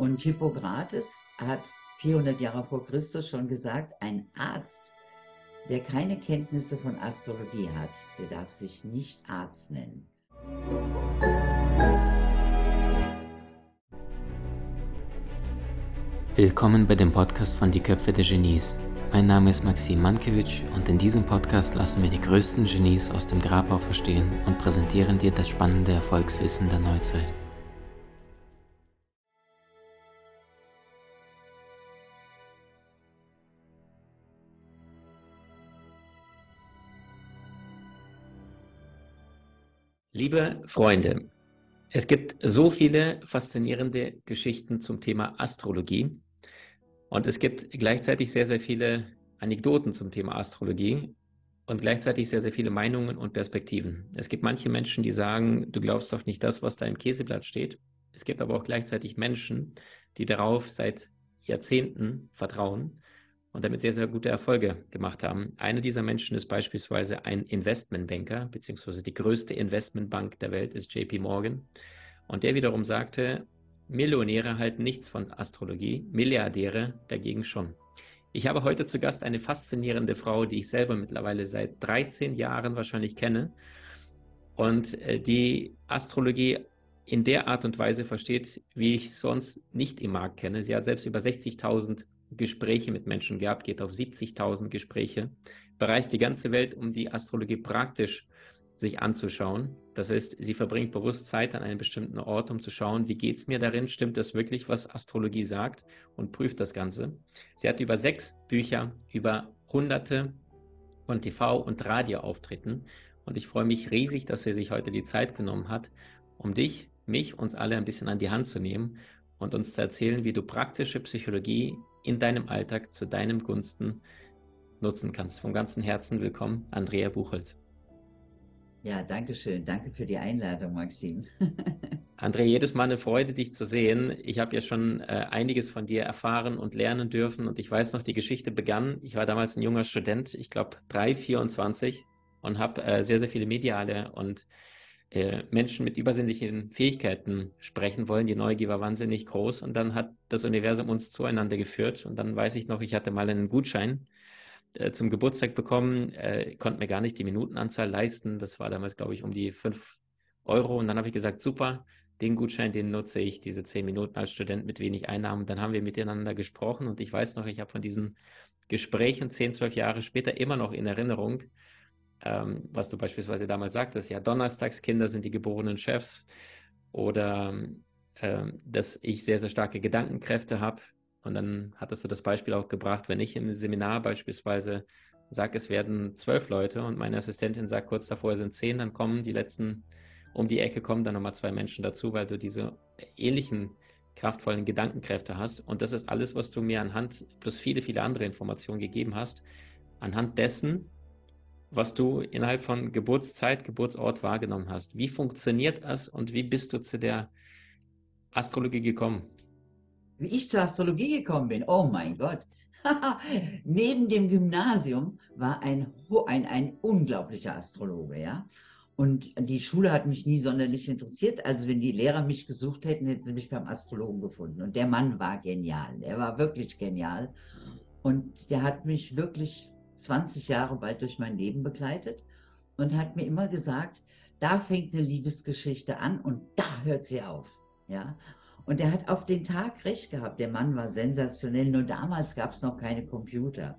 Und Hippokrates hat 400 Jahre vor Christus schon gesagt, ein Arzt, der keine Kenntnisse von Astrologie hat, der darf sich nicht Arzt nennen. Willkommen bei dem Podcast von Die Köpfe der Genies. Mein Name ist Maxim Mankewitsch und in diesem Podcast lassen wir die größten Genies aus dem Grabau verstehen und präsentieren dir das spannende Erfolgswissen der Neuzeit. Liebe Freunde, es gibt so viele faszinierende Geschichten zum Thema Astrologie und es gibt gleichzeitig sehr, sehr viele Anekdoten zum Thema Astrologie und gleichzeitig sehr, sehr viele Meinungen und Perspektiven. Es gibt manche Menschen, die sagen, du glaubst doch nicht das, was da im Käseblatt steht. Es gibt aber auch gleichzeitig Menschen, die darauf seit Jahrzehnten vertrauen und damit sehr, sehr gute Erfolge gemacht haben. Einer dieser Menschen ist beispielsweise ein Investmentbanker, beziehungsweise die größte Investmentbank der Welt ist JP Morgan. Und der wiederum sagte, Millionäre halten nichts von Astrologie, Milliardäre dagegen schon. Ich habe heute zu Gast eine faszinierende Frau, die ich selber mittlerweile seit 13 Jahren wahrscheinlich kenne und äh, die Astrologie in der Art und Weise versteht, wie ich sonst nicht im Markt kenne. Sie hat selbst über 60.000 Gespräche mit Menschen gehabt, geht auf 70.000 Gespräche, bereist die ganze Welt, um die Astrologie praktisch sich anzuschauen. Das heißt, sie verbringt bewusst Zeit an einem bestimmten Ort, um zu schauen, wie geht es mir darin, stimmt das wirklich, was Astrologie sagt und prüft das Ganze. Sie hat über sechs Bücher, über hunderte von TV- und Radioauftritten und ich freue mich riesig, dass sie sich heute die Zeit genommen hat, um dich, mich, uns alle ein bisschen an die Hand zu nehmen und uns zu erzählen, wie du praktische Psychologie in deinem Alltag zu deinem Gunsten nutzen kannst. Vom ganzen Herzen willkommen, Andrea Buchholz. Ja, danke schön. Danke für die Einladung, Maxim. Andrea, jedes Mal eine Freude, dich zu sehen. Ich habe ja schon äh, einiges von dir erfahren und lernen dürfen. Und ich weiß noch, die Geschichte begann. Ich war damals ein junger Student, ich glaube 3, 24 und habe äh, sehr, sehr viele mediale und äh, Menschen mit übersinnlichen Fähigkeiten sprechen wollen. Die Neugier war wahnsinnig groß und dann hat das Universum uns zueinander geführt. Und dann weiß ich noch, ich hatte mal einen Gutschein äh, zum Geburtstag bekommen, äh, konnte mir gar nicht die Minutenanzahl leisten. Das war damals, glaube ich, um die 5 Euro. Und dann habe ich gesagt, super, den Gutschein, den nutze ich, diese 10 Minuten als Student mit wenig Einnahmen. Dann haben wir miteinander gesprochen und ich weiß noch, ich habe von diesen Gesprächen 10, 12 Jahre später immer noch in Erinnerung, ähm, was du beispielsweise damals sagtest, ja, Donnerstagskinder sind die geborenen Chefs oder ähm, dass ich sehr, sehr starke Gedankenkräfte habe. Und dann hattest du das Beispiel auch gebracht, wenn ich im Seminar beispielsweise sage, es werden zwölf Leute und meine Assistentin sagt kurz davor, sind zehn, dann kommen die letzten um die Ecke kommen dann nochmal zwei Menschen dazu, weil du diese ähnlichen kraftvollen Gedankenkräfte hast. Und das ist alles, was du mir anhand plus viele, viele andere Informationen gegeben hast, anhand dessen, was du innerhalb von Geburtszeit, Geburtsort wahrgenommen hast. Wie funktioniert das und wie bist du zu der Astrologie gekommen? Wie ich zur Astrologie gekommen bin, oh mein Gott. Neben dem Gymnasium war ein, ein, ein unglaublicher Astrologe, ja. Und die Schule hat mich nie sonderlich interessiert. Also wenn die Lehrer mich gesucht hätten, hätten sie mich beim Astrologen gefunden. Und der Mann war genial. Er war wirklich genial. Und der hat mich wirklich 20 Jahre bald durch mein Leben begleitet und hat mir immer gesagt, da fängt eine Liebesgeschichte an und da hört sie auf. Ja? Und er hat auf den Tag recht gehabt. Der Mann war sensationell. Nur damals gab es noch keine Computer.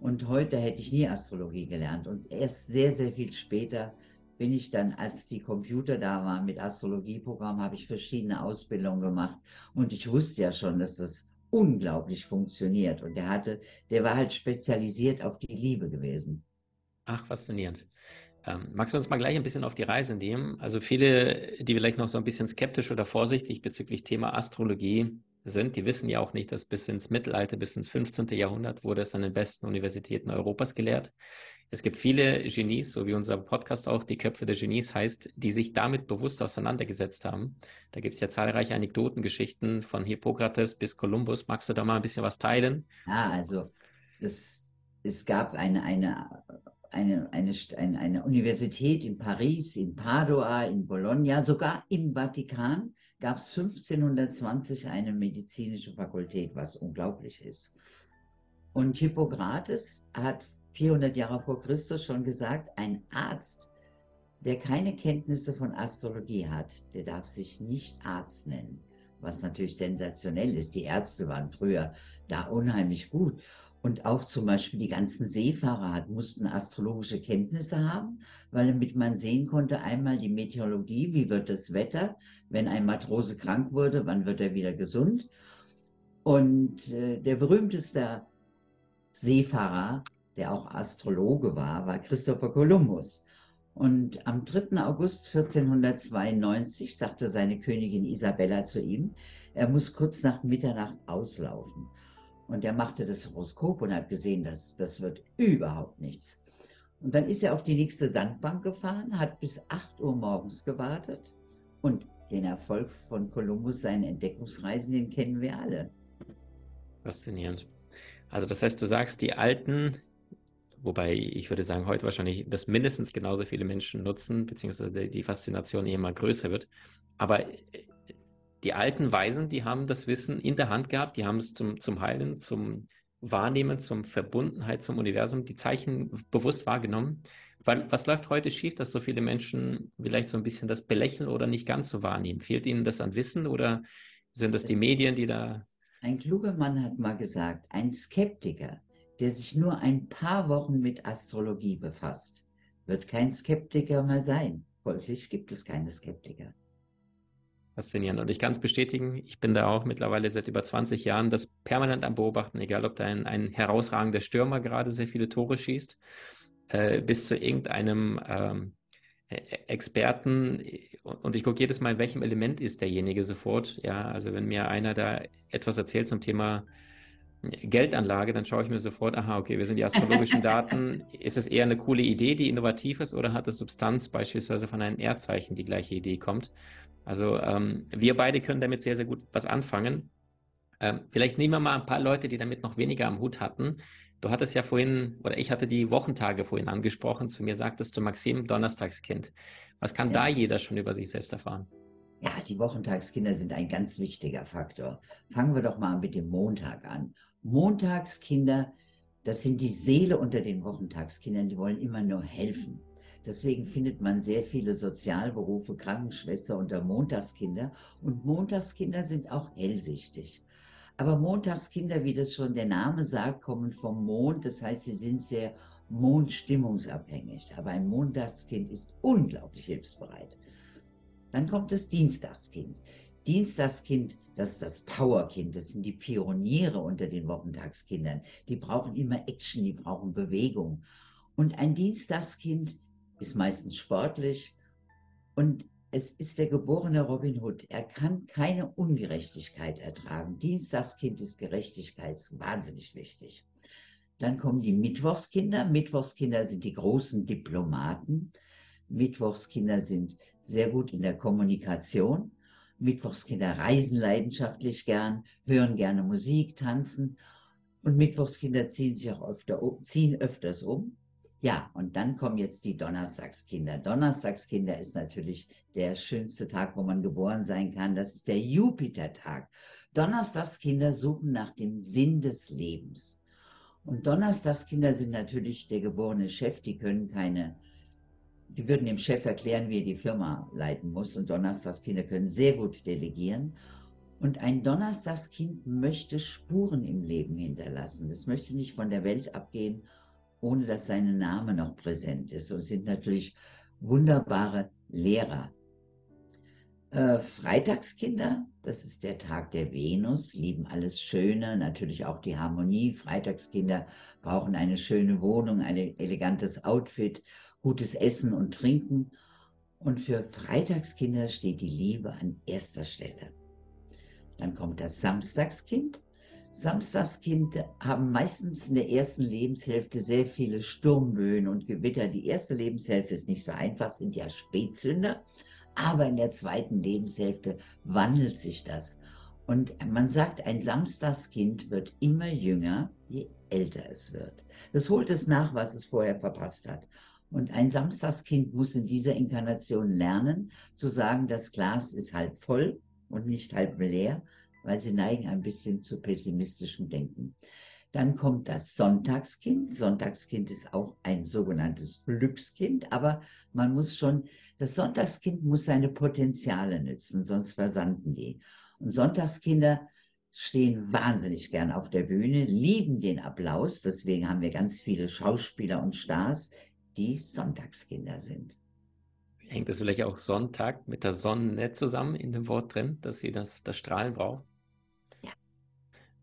Und heute hätte ich nie Astrologie gelernt. Und erst sehr, sehr viel später bin ich dann, als die Computer da waren mit Astrologieprogramm, habe ich verschiedene Ausbildungen gemacht. Und ich wusste ja schon, dass das unglaublich funktioniert. Und der hatte, der war halt spezialisiert auf die Liebe gewesen. Ach, faszinierend. Ähm, magst du uns mal gleich ein bisschen auf die Reise nehmen? Also viele, die vielleicht noch so ein bisschen skeptisch oder vorsichtig bezüglich Thema Astrologie sind, die wissen ja auch nicht, dass bis ins Mittelalter, bis ins 15. Jahrhundert wurde es an den besten Universitäten Europas gelehrt. Es gibt viele Genies, so wie unser Podcast auch, die Köpfe der Genies heißt, die sich damit bewusst auseinandergesetzt haben. Da gibt es ja zahlreiche Anekdotengeschichten von Hippokrates bis Kolumbus. Magst du da mal ein bisschen was teilen? Ja, also es, es gab eine, eine, eine, eine, eine, eine Universität in Paris, in Padua, in Bologna, sogar im Vatikan, gab es 1520 eine medizinische Fakultät, was unglaublich ist. Und Hippokrates hat 400 Jahre vor Christus schon gesagt, ein Arzt, der keine Kenntnisse von Astrologie hat, der darf sich nicht Arzt nennen, was natürlich sensationell ist. Die Ärzte waren früher da unheimlich gut. Und auch zum Beispiel die ganzen Seefahrer mussten astrologische Kenntnisse haben, weil damit man sehen konnte, einmal die Meteorologie, wie wird das Wetter, wenn ein Matrose krank wurde, wann wird er wieder gesund. Und äh, der berühmteste Seefahrer, der auch Astrologe war, war Christopher Columbus. Und am 3. August 1492 sagte seine Königin Isabella zu ihm, er muss kurz nach Mitternacht auslaufen. Und er machte das Horoskop und hat gesehen, dass das wird überhaupt nichts. Und dann ist er auf die nächste Sandbank gefahren, hat bis 8 Uhr morgens gewartet und den Erfolg von Kolumbus, seinen Entdeckungsreisen, den kennen wir alle. Faszinierend. Also das heißt, du sagst, die alten, wobei ich würde sagen, heute wahrscheinlich das mindestens genauso viele Menschen nutzen, beziehungsweise die Faszination immer größer wird. Aber die alten Weisen, die haben das Wissen in der Hand gehabt, die haben es zum, zum Heilen, zum Wahrnehmen, zum Verbundenheit zum Universum, die Zeichen bewusst wahrgenommen. Weil, was läuft heute schief, dass so viele Menschen vielleicht so ein bisschen das belächeln oder nicht ganz so wahrnehmen? Fehlt ihnen das an Wissen oder sind das die Medien, die da. Ein kluger Mann hat mal gesagt, ein Skeptiker, der sich nur ein paar Wochen mit Astrologie befasst, wird kein Skeptiker mehr sein. Folglich gibt es keine Skeptiker. Faszinierend. Und ich kann es bestätigen, ich bin da auch mittlerweile seit über 20 Jahren das permanent am Beobachten, egal ob da ein, ein herausragender Stürmer gerade sehr viele Tore schießt, äh, bis zu irgendeinem ähm, e-, Experten. Und ich gucke jedes Mal, in welchem Element ist derjenige sofort. Ja, also wenn mir einer da etwas erzählt zum Thema Geldanlage, dann schaue ich mir sofort, aha, okay, wir sind die astrologischen Daten. Ist es eher eine coole Idee, die innovativ ist, oder hat es Substanz beispielsweise von einem Erdzeichen die gleiche Idee kommt? Also ähm, wir beide können damit sehr, sehr gut was anfangen. Ähm, vielleicht nehmen wir mal ein paar Leute, die damit noch weniger am Hut hatten. Du hattest ja vorhin, oder ich hatte die Wochentage vorhin angesprochen. Zu mir sagtest du, Maxim, Donnerstagskind. Was kann ja. da jeder schon über sich selbst erfahren? Ja, die Wochentagskinder sind ein ganz wichtiger Faktor. Fangen wir doch mal mit dem Montag an. Montagskinder, das sind die Seele unter den Wochentagskindern, die wollen immer nur helfen. Deswegen findet man sehr viele Sozialberufe, Krankenschwester unter Montagskinder. Und Montagskinder sind auch hellsichtig. Aber Montagskinder, wie das schon der Name sagt, kommen vom Mond. Das heißt, sie sind sehr mondstimmungsabhängig. Aber ein Montagskind ist unglaublich hilfsbereit. Dann kommt das Dienstagskind. Dienstagskind, das ist das Powerkind, das sind die Pioniere unter den Wochentagskindern. Die brauchen immer Action, die brauchen Bewegung. Und ein Dienstagskind ist meistens sportlich und es ist der geborene Robin Hood. Er kann keine Ungerechtigkeit ertragen. Dienstagskind ist Gerechtigkeit wahnsinnig wichtig. Dann kommen die Mittwochskinder. Mittwochskinder sind die großen Diplomaten. Mittwochskinder sind sehr gut in der Kommunikation. Mittwochskinder reisen leidenschaftlich gern, hören gerne Musik, tanzen. Und Mittwochskinder ziehen sich auch öfter, ziehen öfters um. Ja, und dann kommen jetzt die Donnerstagskinder. Donnerstagskinder ist natürlich der schönste Tag, wo man geboren sein kann. Das ist der Jupitertag. Donnerstagskinder suchen nach dem Sinn des Lebens. Und Donnerstagskinder sind natürlich der geborene Chef, die können keine, die würden dem Chef erklären, wie er die Firma leiten muss. Und Donnerstagskinder können sehr gut delegieren. Und ein Donnerstagskind möchte Spuren im Leben hinterlassen. Das möchte nicht von der Welt abgehen ohne dass sein Name noch präsent ist und sind natürlich wunderbare Lehrer. Äh, Freitagskinder, das ist der Tag der Venus, lieben alles Schöne, natürlich auch die Harmonie. Freitagskinder brauchen eine schöne Wohnung, ein elegantes Outfit, gutes Essen und Trinken. Und für Freitagskinder steht die Liebe an erster Stelle. Dann kommt das Samstagskind. Samstagskind haben meistens in der ersten Lebenshälfte sehr viele Sturmböen und Gewitter. Die erste Lebenshälfte ist nicht so einfach, sind ja Spätzünder, aber in der zweiten Lebenshälfte wandelt sich das. Und man sagt, ein Samstagskind wird immer jünger, je älter es wird. Das holt es nach, was es vorher verpasst hat. Und ein Samstagskind muss in dieser Inkarnation lernen, zu sagen, das Glas ist halb voll und nicht halb leer, weil sie neigen ein bisschen zu pessimistischem Denken. Dann kommt das Sonntagskind. Sonntagskind ist auch ein sogenanntes Glückskind, aber man muss schon, das Sonntagskind muss seine Potenziale nützen, sonst versanden die. Und Sonntagskinder stehen wahnsinnig gern auf der Bühne, lieben den Applaus. Deswegen haben wir ganz viele Schauspieler und Stars, die Sonntagskinder sind. Hängt das vielleicht auch Sonntag mit der Sonne zusammen in dem Wort drin, dass sie das, das Strahlen braucht? Ja.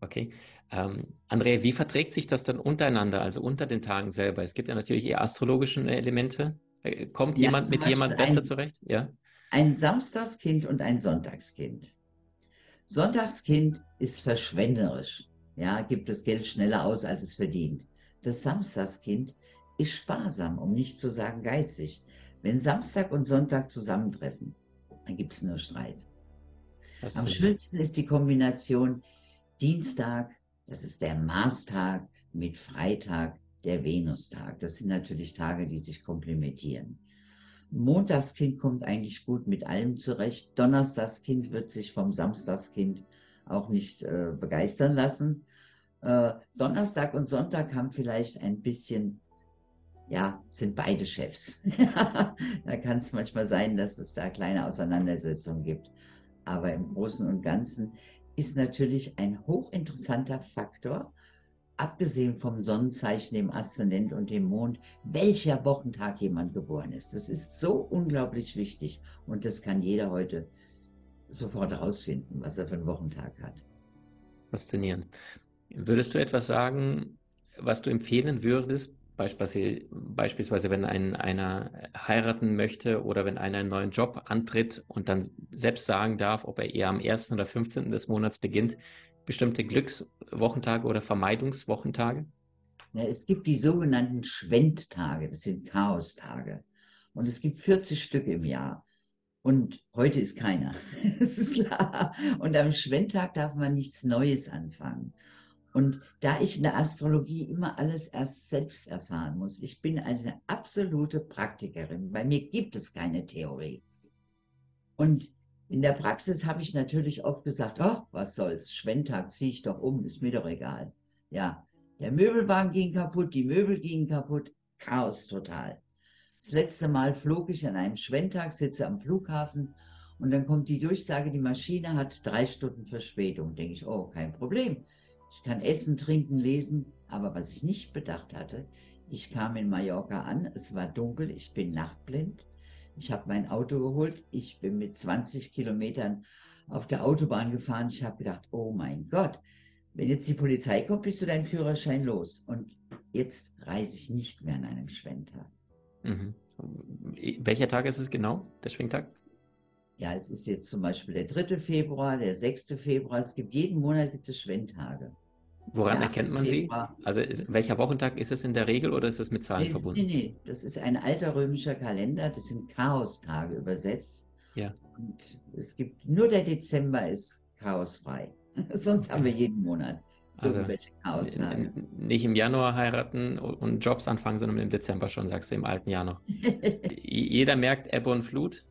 Okay. Ähm, Andrea, wie verträgt sich das dann untereinander, also unter den Tagen selber? Es gibt ja natürlich eher astrologische Elemente. Äh, kommt ja, jemand mit jemand besser ein, zurecht? Ja. Ein Samstagskind und ein Sonntagskind. Sonntagskind ist verschwenderisch, ja, gibt das Geld schneller aus, als es verdient. Das Samstagskind ist sparsam, um nicht zu sagen geizig. Wenn Samstag und Sonntag zusammentreffen, dann gibt es nur Streit. Am schönsten ist die Kombination Dienstag, das ist der Marstag, mit Freitag, der Venustag. Das sind natürlich Tage, die sich komplementieren. Montagskind kommt eigentlich gut mit allem zurecht. Donnerstagskind wird sich vom Samstagskind auch nicht äh, begeistern lassen. Äh, Donnerstag und Sonntag haben vielleicht ein bisschen, ja, sind beide Chefs. da kann es manchmal sein, dass es da kleine Auseinandersetzungen gibt. Aber im Großen und Ganzen ist natürlich ein hochinteressanter Faktor, abgesehen vom Sonnenzeichen, dem Aszendent und dem Mond, welcher Wochentag jemand geboren ist. Das ist so unglaublich wichtig und das kann jeder heute sofort herausfinden, was er für einen Wochentag hat. Faszinierend. Würdest du etwas sagen, was du empfehlen würdest, beispielsweise wenn ein, einer heiraten möchte oder wenn einer einen neuen Job antritt und dann selbst sagen darf, ob er eher am 1. oder 15. des Monats beginnt, bestimmte Glückswochentage oder Vermeidungswochentage? Ja, es gibt die sogenannten Schwendtage, das sind Chaostage. Und es gibt 40 Stück im Jahr. Und heute ist keiner. Das ist klar. Und am Schwendtag darf man nichts Neues anfangen. Und da ich in der Astrologie immer alles erst selbst erfahren muss, ich bin also eine absolute Praktikerin. Bei mir gibt es keine Theorie. Und in der Praxis habe ich natürlich oft gesagt, oh, was soll's, Schwendtag ziehe ich doch um, ist mir doch egal. Ja, der Möbelwagen ging kaputt, die Möbel gingen kaputt, Chaos total. Das letzte Mal flog ich an einem Schwendtag, sitze am Flughafen und dann kommt die Durchsage, die Maschine hat drei Stunden Verspätung. Denke ich, oh, kein Problem. Ich kann essen, trinken, lesen. Aber was ich nicht bedacht hatte, ich kam in Mallorca an, es war dunkel, ich bin nachtblind. Ich habe mein Auto geholt. Ich bin mit 20 Kilometern auf der Autobahn gefahren. Ich habe gedacht, oh mein Gott, wenn jetzt die Polizei kommt, bist du deinen Führerschein los. Und jetzt reise ich nicht mehr an einem Schwendtag. Mhm. Welcher Tag ist es genau, der Schwingtag? Ja, es ist jetzt zum Beispiel der 3. Februar, der 6. Februar. Es gibt jeden Monat gibt es Schwendtage. Woran ja, erkennt man sie? Also ist, welcher Wochentag ist es in der Regel oder ist es mit Zahlen nee, verbunden? Nee, nee, das ist ein alter römischer Kalender, das sind Chaostage übersetzt. Ja. Und es gibt nur der Dezember ist chaosfrei. Sonst haben wir jeden Monat also nicht im Januar heiraten und Jobs anfangen, sondern im Dezember schon, sagst du, im alten Jahr noch. Jeder merkt Ebbe und Flut,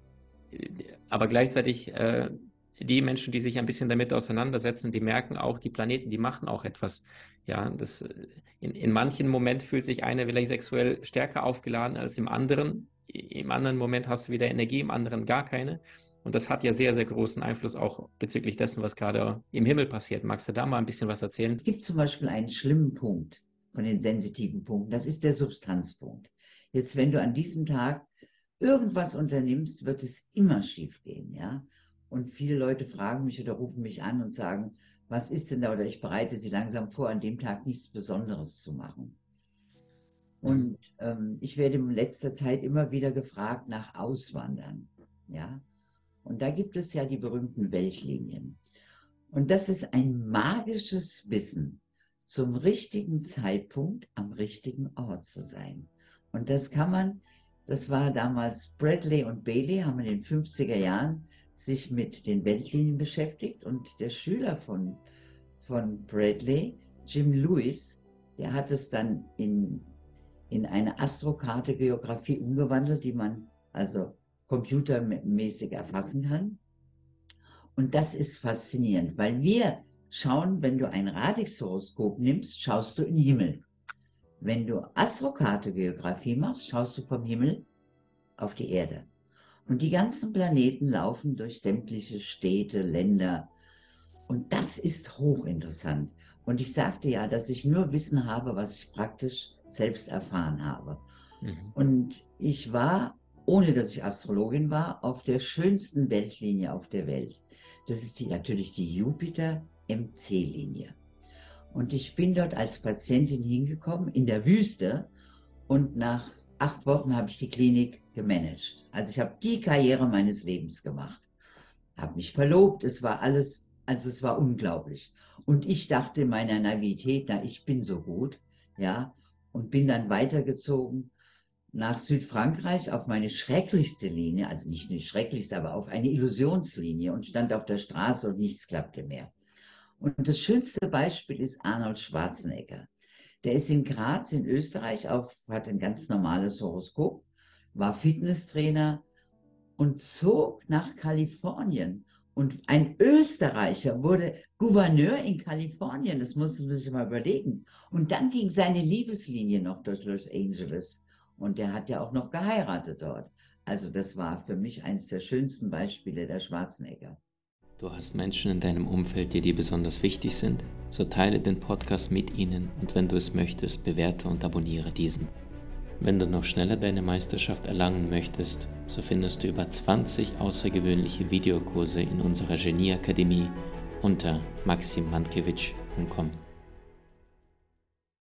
aber gleichzeitig äh, die Menschen, die sich ein bisschen damit auseinandersetzen, die merken auch, die Planeten, die machen auch etwas. Ja, das, in, in manchen Moment fühlt sich einer vielleicht sexuell stärker aufgeladen als im anderen. Im anderen Moment hast du wieder Energie, im anderen gar keine. Und das hat ja sehr, sehr großen Einfluss auch bezüglich dessen, was gerade im Himmel passiert. Magst du da mal ein bisschen was erzählen? Es gibt zum Beispiel einen schlimmen Punkt von den sensitiven Punkten. Das ist der Substanzpunkt. Jetzt, wenn du an diesem Tag irgendwas unternimmst, wird es immer schief gehen, ja. Und viele Leute fragen mich oder rufen mich an und sagen, was ist denn da? Oder ich bereite sie langsam vor, an dem Tag nichts Besonderes zu machen. Mhm. Und ähm, ich werde in letzter Zeit immer wieder gefragt nach Auswandern. Ja? Und da gibt es ja die berühmten Weltlinien. Und das ist ein magisches Wissen, zum richtigen Zeitpunkt am richtigen Ort zu sein. Und das kann man, das war damals Bradley und Bailey, haben in den 50er Jahren sich mit den Weltlinien beschäftigt und der Schüler von, von Bradley, Jim Lewis, der hat es dann in, in eine Astrokarte Geografie umgewandelt, die man also computermäßig erfassen kann. Und das ist faszinierend, weil wir schauen, wenn du ein Radixhoroskop nimmst, schaust du in den Himmel. Wenn du Astrokartogeografie machst, schaust du vom Himmel auf die Erde. Und die ganzen Planeten laufen durch sämtliche Städte, Länder. Und das ist hochinteressant. Und ich sagte ja, dass ich nur Wissen habe, was ich praktisch selbst erfahren habe. Mhm. Und ich war, ohne dass ich Astrologin war, auf der schönsten Weltlinie auf der Welt. Das ist die, natürlich die Jupiter-MC-Linie. Und ich bin dort als Patientin hingekommen in der Wüste und nach acht Wochen habe ich die Klinik gemanagt. Also ich habe die Karriere meines Lebens gemacht. Habe mich verlobt, es war alles, also es war unglaublich. Und ich dachte in meiner Naivität, na, ich bin so gut, ja, und bin dann weitergezogen nach Südfrankreich auf meine schrecklichste Linie, also nicht eine schrecklichste, aber auf eine Illusionslinie und stand auf der Straße und nichts klappte mehr. Und das schönste Beispiel ist Arnold Schwarzenegger. Der ist in Graz in Österreich auf, hat ein ganz normales Horoskop, war Fitnesstrainer und zog nach Kalifornien. Und ein Österreicher wurde Gouverneur in Kalifornien. Das musst du sich mal überlegen. Und dann ging seine Liebeslinie noch durch Los Angeles. Und der hat ja auch noch geheiratet dort. Also das war für mich eines der schönsten Beispiele der Schwarzenegger. Du hast Menschen in deinem Umfeld, die dir besonders wichtig sind? So teile den Podcast mit ihnen und wenn du es möchtest, bewerte und abonniere diesen. Wenn du noch schneller deine Meisterschaft erlangen möchtest, so findest du über 20 außergewöhnliche Videokurse in unserer Genieakademie unter maximandkevich.com.